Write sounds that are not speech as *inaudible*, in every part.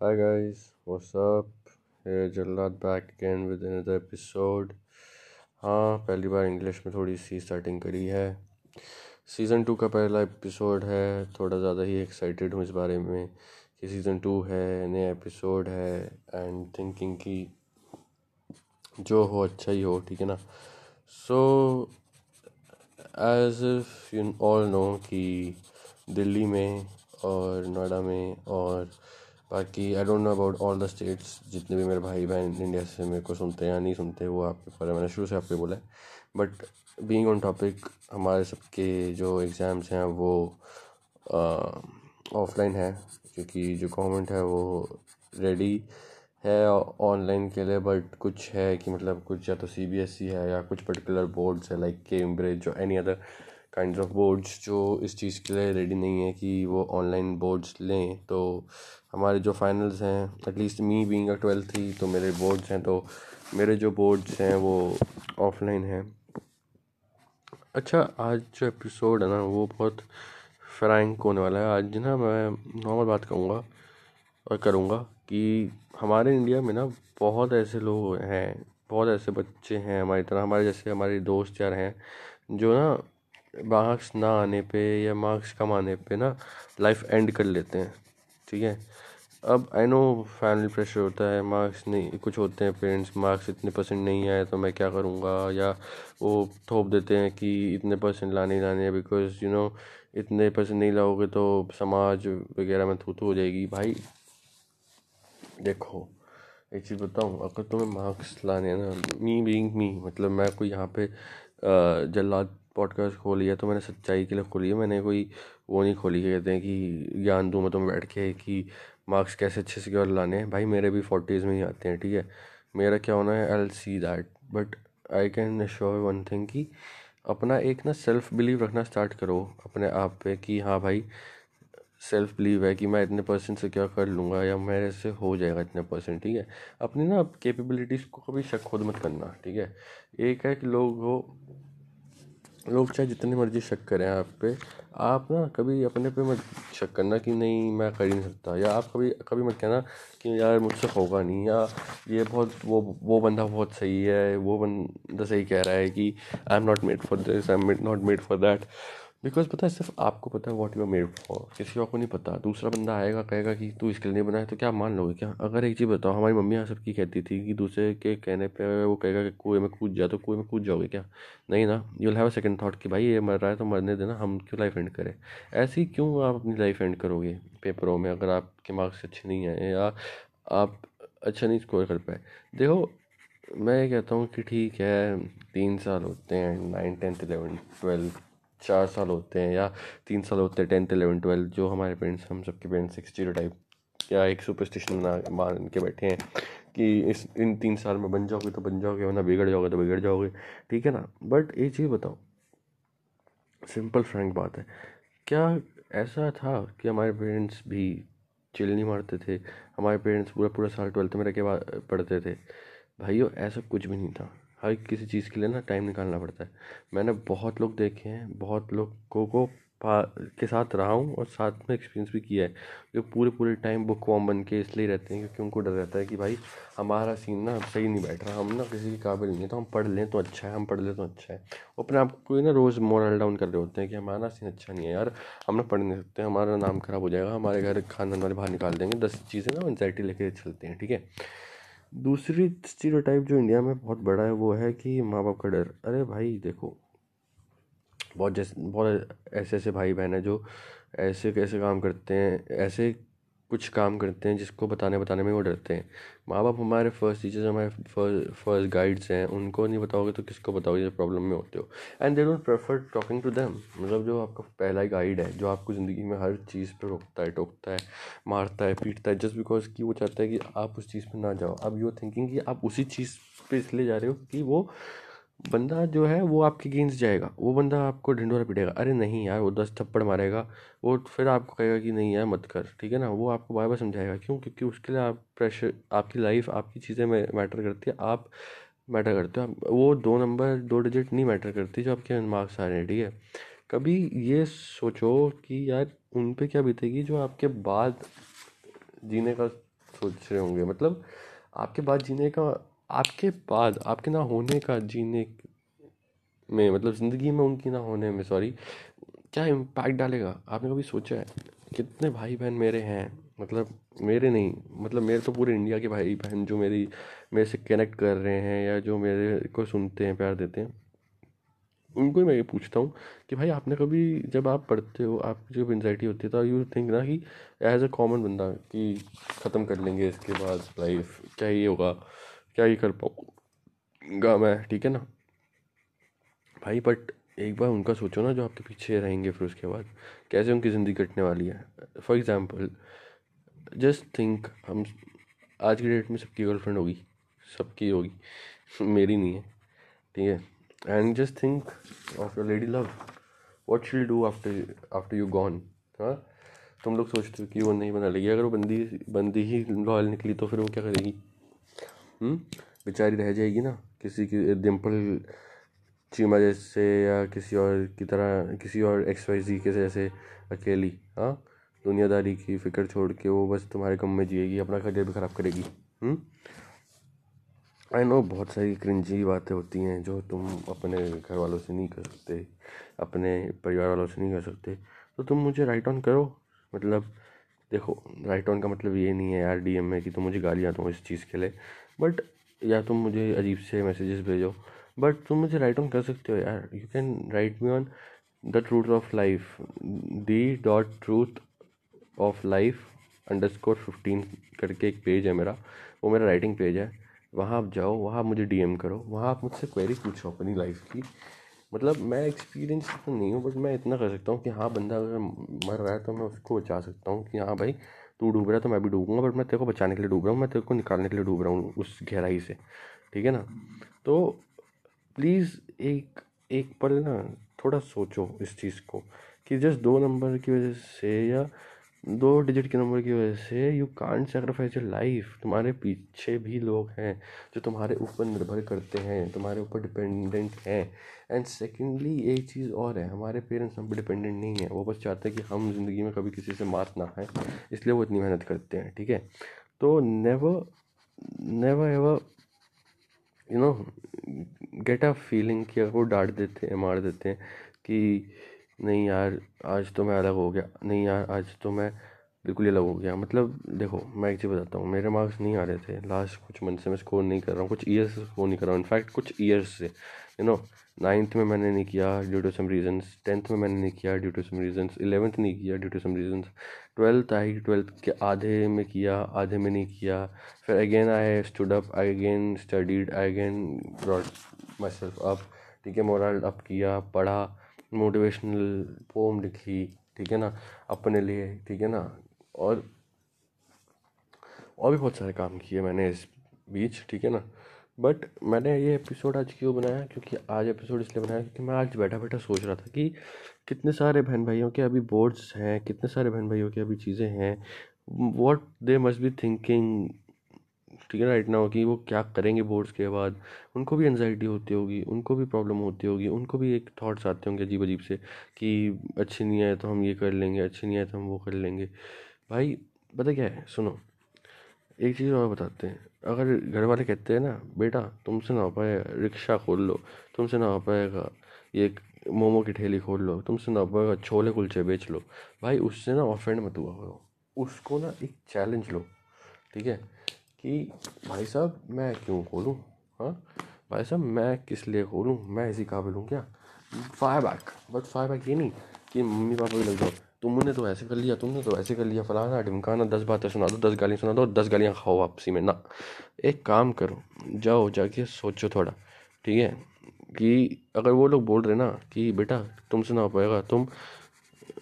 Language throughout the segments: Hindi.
Hi guys, what's up? Here Jallad back again with another episode. हाँ पहली बार इंग्लिश में थोड़ी सी स्टार्टिंग करी है सीज़न टू का पहला एपिसोड है थोड़ा ज़्यादा ही एक्साइटेड हूँ इस बारे में कि सीज़न टू है नया एपिसोड है एंड थिंकिंग कि जो हो अच्छा ही हो ठीक है ना so as you all know कि दिल्ली में और नोएडा में और बाकी I don't know about all the states जितने भी मेरे भाई बहन इंडिया से मेरे को सुनते हैं या नहीं सुनते, वो आपके पर मैंने शुरू से आपको बोला है। बट बीइंग ऑन टॉपिक हमारे सबके जो एग्ज़ाम्स हैं, वो ऑफलाइन है, क्योंकि जो गवर्नमेंट है, वो रेडी है ऑनलाइन के लिए बट कुछ है कि मतलब कुछ या तो सी बी एस ई है या कुछ पर्टिकुलर बोर्ड्स है लाइक केम्ब्रिज जो any other kind of boards जो इस चीज़ के लिए रेडी नहीं है कि वो ऑनलाइन बोर्ड्स लें। तो हमारे जो फाइनल्स हैं at least me being a twelfth ही तो मेरे बोर्ड्स हैं। तो मेरे जो बोर्ड्स हैं वो ऑफलाइन हैं। अच्छा आज जो एपिसोड है ना, वो बहुत फ्रैंक होने वाला है। आज ना मैं नॉर्मल बात कहूँगा और करूँगा कि हमारे इंडिया में ना बहुत ऐसे लोग हैं, बहुत ऐसे बच्चे हैं हमारी तरह। हमारे जैसे हमारे दोस्त यार हैं, जो ना मार्क्स ना आने पे या मार्क्स कम आने पे ना लाइफ एंड कर लेते हैं, ठीक है? अब आई नो फैमिली प्रेशर होता है मार्क्स नहीं, कुछ होते हैं पेरेंट्स मार्क्स इतने परसेंट नहीं आए तो मैं क्या करूँगा? या वो थोप देते हैं कि इतने परसेंट लाने लाने हैं बिकॉज़ यू नो इतने परसेंट नहीं लाओगे तो समाज वगैरह में थू थू हो जाएगी। भाई, देखो, एक चीज़ बताऊँ, अगर तुम्हें मार्क्स लाने ना मी बीइंग मी मतलब मैं कोई यहाँ पे जल्लाद पॉडकास्ट खोली है तो मैंने सच्चाई के लिए खोली है। मैंने कोई वो नहीं खोली है कहते हैं कि ज्ञान दूँ मैं तुम्हें बैठ के कि मार्क्स कैसे अच्छे से क्यों लाने। हैं भाई, मेरे भी फोर्टीज़ में ही आते हैं, ठीक है? मेरा क्या होना है I'll see that but I can sure one thing कि अपना एक ना सेल्फ बिलीव रखना स्टार्ट करो अपने आप पे कि हाँ भाई सेल्फ बिलीव है कि मैं इतने परसेंट से क्या कर लूँगा या मेरे से हो जाएगा इतने परसेंट ठीक है? अपनी ना कैपेबिलिटीज़ को कभी शक खुद मत करना, ठीक है? एक है कि लोग लोग चाहे जितनी मर्ज़ी शक करें आप पे, आप ना कभी अपने पे मत शक करना कि नहीं, मैं कर ही नहीं सकता। या आप कभी कभी मत कहना कि यार मुझसे होगा नहीं, या ये बहुत, वो वो बंदा बहुत सही है, वो बंदा सही कह रहा है कि I am not made for this I am not made for that because पता है, सिर्फ़ आपको पता है what you are made for किसी और को नहीं पता. दूसरा बंदा आएगा, कहेगा कि तू इसके लिए नहीं बनाया तो क्या मान लोगे क्या? अगर एक चीज़ बताओ, हमारी मम्मी यहाँ सबकी कहती थी कि दूसरे के कहने पे वो कहेगा कि कुएँ में कूद जा तो कुएँ में कूद जाओगे क्या? नहीं ना. You have a second thought कि भाई, ये मर रहा है तो मरने देना, हम क्यों लाइफ एंड करें? ऐसी क्यों आप अपनी लाइफ एंड करोगे पेपरों में, अगर आपके मार्क्स अच्छे नहीं आए या आप अच्छा नहीं स्कोर कर पाए? देखो, मैं कहता हूँ कि ठीक है, तीन साल होते हैं नाइन टेंथ इलेवन ट्वेल्थ चार साल होते हैं या तीन साल होते हैं, टेंथ, इलेवन ट्वेल्थ जो हमारे पेरेंट्स हम सबके पेरेंट्स एक टाइप या एक सुपरस्टिशन बना, मान के बैठे हैं कि इस, इन तीन साल में बन जाओगे तो बन जाओगे, वरना बिगड़ जाओगे तो बिगड़ जाओगे। ठीक है ना? बट एक चीज़ बताओ। सिंपल फ्रैंक बात है। क्या ऐसा था कि हमारे पेरेंट्स भी चिल नहीं मारते थे? हमारे पेरेंट्स पूरा पूरा साल ट्वेल्थ में रह के पढ़ते थे। भाइयों, ऐसा कुछ भी नहीं था। हर किसी चीज़ के लिए ना टाइम निकालना पड़ता है। मैंने बहुत लोग देखे हैं, बहुत लोगों को, के साथ रहा हूँ और साथ में एक्सपीरियंस भी किया है। जो पूरे पूरे टाइम बुक वॉम बन के इसलिए रहते हैं क्योंकि उनको डर रहता है कि भाई हमारा सीन ना सही नहीं बैठ रहा, हम ना किसी के काबिल नहीं है तो हम पढ़ लें तो अच्छा है, हम पढ़ लें तो अच्छा है। वो अपने आप को ना रोज़ मोरल डाउन कर रहे होते हैं कि हमारा सीन अच्छा नहीं है यार, हम ना पढ़ नहीं सकते, हमारा नाम ख़राब हो जाएगा, हमारे घर खानदान वाले बाहर निकाल देंगे, दस चीज़ें ना एनजाइटी लेके चलते हैं, ठीक है? दूसरी स्टीरियोटाइप जो इंडिया में बहुत बड़ा है, वो है कि माँ बाप का डर। अरे भाई, देखो, बहुत जैसे, बहुत ऐसे ऐसे भाई बहन हैं जो ऐसे कैसे काम करते हैं, ऐसे कुछ काम करते हैं, जिसको बताने बताने में वो डरते हैं। माँ बाप हमारे फ़र्स्ट टीचर्स हमारे फ़र्स्ट गाइड्स हैं। उनको नहीं बताओगे तो किसको बताओगे जब प्रॉब्लम में होते हो? And they don't prefer talking to them मतलब जो आपका पहला गाइड है, जो आपको ज़िंदगी में हर चीज़ पर रोकता है, टोकता है, मारता है, पीटता है जस्ट बिकॉज़ कि वो चाहता है कि आप उस चीज़ पर ना जाओ। अब यू थिंकिंग कि आप उसी चीज़ पर इसलिए जा रहे हो कि वो बंदा जो है, वो आपके गेंस जाएगा। वो बंदा आपको ढिंडोरा पीटेगा। अरे नहीं यार, वो दस थप्पड़ मारेगा। वो फिर आपको कहेगा कि नहीं यार, मत कर। ठीक है ना? वो आपको बार बार समझाएगा। क्यों? क्योंकि उसके लिए आप प्रेशर आपकी लाइफ आपकी चीज़ें मैटर करती है। आप मैटर करते हो। वो दो नंबर दो डिजिट नहीं मैटर करती जो आपके मार्क्स आ रहे हैं। ठीक है? कभी ये सोचो कि यार, उन पर क्या बीतेगी जो आपके बाद जीने का सोच रहे होंगे। मतलब आपके बाद जीने का आपके बाद, आपके ना होने का, जीने में मतलब ज़िंदगी में उनकी ना होने में सॉरी क्या इम्पैक्ट डालेगा? आपने कभी सोचा है? कितने भाई बहन मेरे हैं? मतलब मेरे नहीं मतलब मेरे तो पूरे इंडिया के भाई बहन जो मेरी, मेरे से कनेक्ट कर रहे हैं या जो मेरे को सुनते हैं, प्यार देते हैं, उनको ही मैं ये पूछता हूँ कि भाई आपने कभी जब आप पढ़ते हो आप जब एनजाइटी होती है तो यू थिंक ना कि एज अ कॉमन बंदा कि ख़त्म कर लेंगे इसके बाद लाइफ क्या ये होगा? क्या ये कर पाऊँगा मैं, ठीक है ना? भाई बट एक बार उनका सोचो ना जो आपके पीछे रहेंगे फिर उसके बाद। कैसे उनकी ज़िंदगी कटने वाली है? फॉर एग्ज़ाम्पल जस्ट थिंक हम आज की डेट में सबकी गर्लफ्रेंड होगी, सबकी होगी, *laughs* मेरी नहीं है, ठीक है? And just think of your lady love what she'll do after after you gone हाँ? तुम लोग सोचते हो कि वो नहीं बना लेगी। अगर वो बंदी बंदी ही लॉयल निकली तो फिर वो क्या करेगी? बेचारी रह जाएगी ना, किसी की डिम्पल चीमा जैसे या किसी और की तरह, किसी और एक्स वाई जी के जैसे अकेली हाँ? दुनियादारी की फ़िक्र छोड़ के वो बस तुम्हारे कम में जिएगी, अपना करियर भी ख़राब करेगी आई हम्म? नो बहुत सारी क्रिंजी बातें होती हैं जो तुम अपने घर वालों से नहीं कर सकते, अपने परिवार वालों से नहीं कर सकते। तो तुम मुझे राइट ऑन करो मतलब देखो राइट ऑन का मतलब ये नहीं है यार डी एम में कि तुम मुझे गालियाँ दो इस चीज़ के लिए। बट या तुम मुझे अजीब से मैसेजेस भेजो। बट तुम मुझे राइट ऑन कर सकते हो यार। You can write me on the truth of life the dot truth of life underscore fifteen करके एक पेज है मेरा। वो मेरा राइटिंग पेज है। वहाँ आप जाओ, वहाँ मुझे डीएम करो। वहाँ आप मुझसे क्वेरी पूछो अपनी लाइफ की। मतलब मैं एक्सपीरियंस तो नहीं हूँ बट मैं इतना कर सकता हूँ कि हाँ बंदा अगर मर रहा है तो मैं उसको बचा सकता हूँ कि हाँ भाई तू डूब रहा है तो मैं भी डूबूँगा बट मैं तेरे को बचाने के लिए डूब रहा हूँ, मैं तेरे को निकालने के लिए डूब रहा हूँ उस गहराई से, ठीक है ना? तो प्लीज़ एक एक पल ना थोड़ा सोचो इस चीज़ को कि जस्ट दो नंबर की वजह से या दो डिजिट के नंबर की वजह से you can't sacrifice your life तुम्हारे पीछे भी लोग हैं जो तुम्हारे ऊपर निर्भर करते हैं, तुम्हारे ऊपर डिपेंडेंट हैं. एंड सेकेंडली एक चीज़ और है, हमारे पेरेंट्स हम पर डिपेंडेंट नहीं है. वो बस चाहते हैं कि हम ज़िंदगी में कभी किसी से मात ना खाएँ, इसलिए वो इतनी मेहनत करते हैं, ठीक है? तो never never ever you know get a feeling कि अगर वो डांट देते हैं, मार देते हैं कि नहीं यार, आज तो मैं अलग हो गया। नहीं यार, आज तो मैं बिल्कुल ही अलग हो गया। मतलब देखो, मैं एक चीज़ बताता हूँ, मेरे मार्क्स नहीं आ रहे थे। लास्ट कुछ मंथ से मैं स्कोर नहीं कर रहा हूँ, कुछ ईयर्स से स्कोर नहीं कर रहा हूँ। इनफैक्ट कुछ ईयर्स से। यू नो नाइन्थ में मैंने नहीं किया due to some reasons tenth में मैंने नहीं किया due to some reasons eleventh नहीं किया due to some reasons twelfth I twelfth के आधे में किया, आधे में नहीं किया। फिर again I stood up I again studied I again brought myself up ठीक है मोरल अप किया, पढ़ा। मोटिवेशनल पोम लिखी, ठीक है ना? अपने लिए, ठीक है ना? और और भी बहुत सारे काम किए मैंने इस बीच, ठीक है ना? बट मैंने ये एपिसोड आज क्यों बनाया? क्योंकि आज एपिसोड इसलिए बनाया क्योंकि मैं आज बैठा बैठा सोच रहा था कि कितने सारे बहन भाइयों के अभी बोर्ड्स हैं, कितने सारे बहन भाइयों की अभी चीज़ें हैं what they must be thinking ठीक है राइट हो कि वो क्या करेंगे बोर्ड्स के बाद, उनको भी एनजाइटी होती होगी, उनको भी प्रॉब्लम होती होगी, उनको भी एक थॉट्स आते होंगे अजीब अजीब से कि अच्छी नहीं आए तो हम ये कर लेंगे, अच्छी नहीं आए तो हम वो कर लेंगे। भाई, पता क्या है? सुनो, एक चीज़ और बताते हैं। अगर घर वाले कहते हैं ना, बेटा, तुमसे ना हो पाए रिक्शा खोल लो, तुमसे ना हो पाएगा, ये मोमो की ठेली खोल लो, तुमसे ना हो पाएगा, छोले कुलचे बेच लो। भाई, उससे ना ऑफेंड मत हुआ करो। उसको ना एक चैलेंज लो, ठीक है? कि भाई साहब, मैं क्यों खोलूँ हाँ? भाई साहब, मैं किस लिए खोलूँ मैं इसी काबिल हूँ क्या? Fire back but fire back ये नहीं कि मम्मी पापा भी लग जाओ तुमने तो ऐसे कर लिया, तुमने तो ऐसे कर लिया, फलाना ढिमकाना दस बातें सुना दो, दस गालियाँ सुना दो, दस गालियाँ खाओ वापसी में। ना। एक काम करो, जाओ जाके सोचो थोड़ा, ठीक है? कि अगर वो लोग बोल रहे ना कि बेटा तुमसे ना हो पाएगा, तुम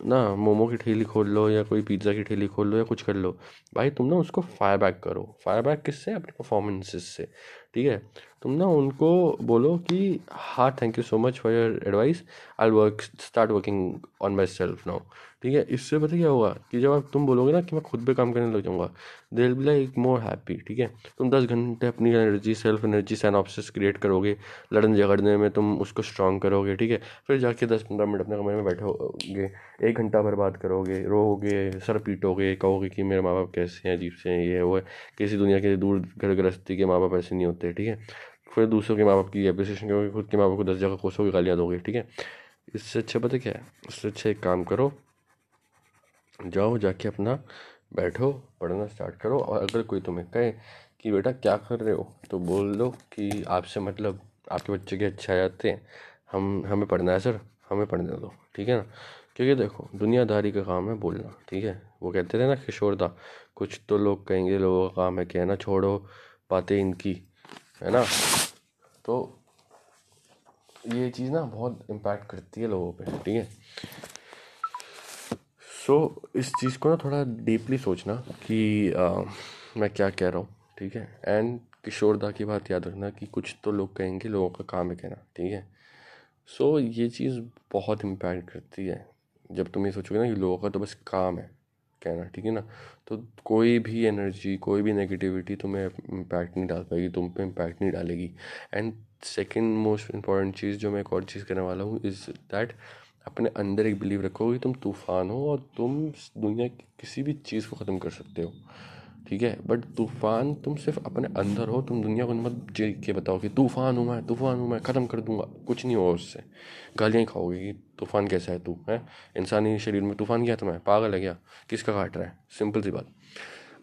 ना, मोमो की ठेली खोल लो या कोई पिज़्ज़ा की ठेली खोल लो या कुछ कर लो। भाई तुम ना उसको फायर बैक करो। फायर बैक किससे? अपने परफॉर्मेंसेस से। ठीक है? तुम ना उनको बोलो कि हाँ thank you so much for your advice I work start working on myself now ठीक है? इससे पता क्या होगा कि जब आप तुम बोलोगे ना कि मैं खुद पे काम करने लग जाऊँगा दिल बी लाइक मोर हैप्पी ठीक है? तुम दस घंटे अपनी energy self energy synapses create करोगे, लड़ने झगड़ने में तुम उसको स्ट्रॉन्ग करोगे, ठीक है? फिर जाके दस पंद्रह मिनट अपने कमरे में बैठोगे, एक घंटा भर बात करोगे रोगे सर पीटोगे, कहोगे कि मेरे माँ बाप कैसे हैं, अजीब से हैं, ये, वो है। किसी दुनिया के दूर घर गृहस्थी के माँ बाप ऐसे नहीं होते। ठीक है? फिर दूसरों के माँ बाप की अप्रिसिएशन करोगे, खुद के माँ बाप को दस जगह कोसोगे गालियाँ दोगे, ठीक है? इससे अच्छा पता क्या है? इससे अच्छा एक काम करो, जाओ, जाके अपना बैठो, पढ़ना स्टार्ट करो और अगर कोई तुम्हें कहे कि बेटा क्या कर रहे हो तो बोल दो कि आपसे मतलब आपके बच्चे के अच्छे आ जाते हैं। हम, हमें पढ़ना है सर, हमें पढ़ने दो, ठीक है ना? क्योंकि देखो, दुनियादारी का काम है बोलना, ठीक है? वो कहते थे ना किशोरदा, कुछ तो लोग कहेंगे, लोगों का काम है कहना छोड़ो, बातें इनकी है ना? तो ये चीज़ ना बहुत इम्पैक्ट करती है लोगों पे ठीक है? सो so, इस चीज़ को ना थोड़ा डीपली सोचना कि आ, मैं क्या कह रहा हूँ ठीक है? एंड किशोरदा की बात याद रखना कि कुछ तो लोग कहेंगे लोगों का काम है कहना ठीक है? सो so, ये चीज़ बहुत इम्पैक्ट करती है। जब तुम ये सोचोगे ना कि लोगों का तो बस काम है कहना, ठीक है ना? तो कोई भी एनर्जी कोई भी नेगेटिविटी तुम्हें इम्पैक्ट नहीं डाल पाएगी, तुम पे इम्पैक्ट नहीं डालेगी। एंड सेकेंड मोस्ट इंपॉर्टेंट चीज़ जो मैं एक और चीज़ करने वाला हूँ इज़ दैट अपने अंदर एक बिलीव रखो कि तुम तूफ़ान हो और तुम दुनिया की किसी भी चीज़ को ख़त्म कर सकते हो। ठीक है? बट तूफ़ान, तुम सिर्फ़ अपने अंदर हो, तुम दुनिया को मत जीत के बताओ कि तूफ़ान हूँ मैं, तूफ़ान हूँ मैं, ख़त्म कर दूँगा। कुछ नहीं होगा उससे। गालियाँ खाओगे कि तूफ़ान कैसा है तू, है? इंसानी शरीर में तूफ़ान क्या तुम्हें? पागल है क्या? किसका काट रहा है? सिंपल सी बात।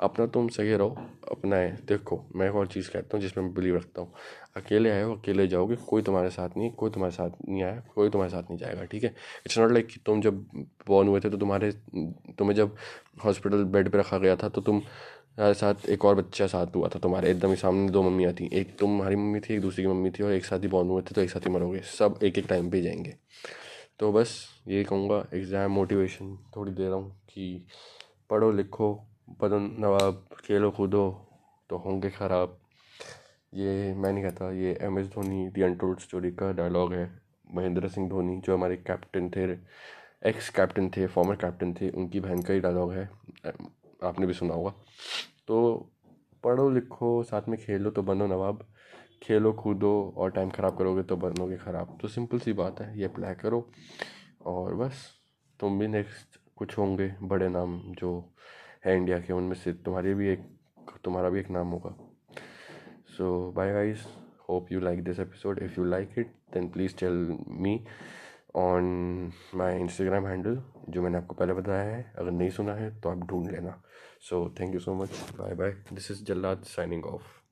अपना तुम सही रहो, अपना है। देखो, मैं एक और चीज़ कहता हूँ जिसमें मैं बिलीव रखता हूँ। अकेले आए हो, अकेले जाओगे, कोई तुम्हारे साथ नहीं, कोई तुम्हारे साथ नहीं आया, कोई तुम्हारे साथ नहीं जाएगा, ठीक है? इट्स नॉट लाइक तुम जब बॉर्न हुए थे तो तुम्हारे, तुम्हें जब हॉस्पिटल बेड पर रखा गया था तो तुम साथ एक और बच्चा साथ हुआ था, तुम्हारे एकदम ही सामने दो मम्मियाँ थी एक तुम्हारी मम्मी थी, एक दूसरी की मम्मी थी, और एक साथ ही बॉर्न हुए थे तो एक साथ ही मरोगे। सब एक एक टाइम पे जाएँगे। तो बस ये कहूँगा एग्ज़ाम मोटिवेशन थोड़ी दे रहा हूँ कि पढ़ो, लिखो, बदन, नवाब, खेलो, कूदो तो होंगे ख़राब। ये मैं नहीं कहता, ये M S Dhoni the untold story का डायलॉग है। महेंद्र सिंह धोनी, जो हमारे कैप्टन थे एक्स कैप्टन थे फॉर्मर कैप्टन थे, उनकी बहन का ही डायलॉग है। आपने भी सुना होगा। तो पढ़ो लिखो, साथ में खेलो तो बनो नवाब। खेलो कूदो और टाइम ख़राब करोगे तो बनोगे ख़राब। तो सिंपल सी बात है, ये अप्लाई करो और बस, तुम भी नेक्स्ट कुछ होंगे बड़े नाम जो है इंडिया के, उनमें से तुम्हारी भी एक, तुम्हारा भी एक नाम होगा। So bye guys hope you like this episode if you like it then please tell me on my Instagram handle जो मैंने आपको पहले बताया है। अगर नहीं सुना है तो आप ढूंढ लेना। So thank you so much bye bye this is Jallad signing off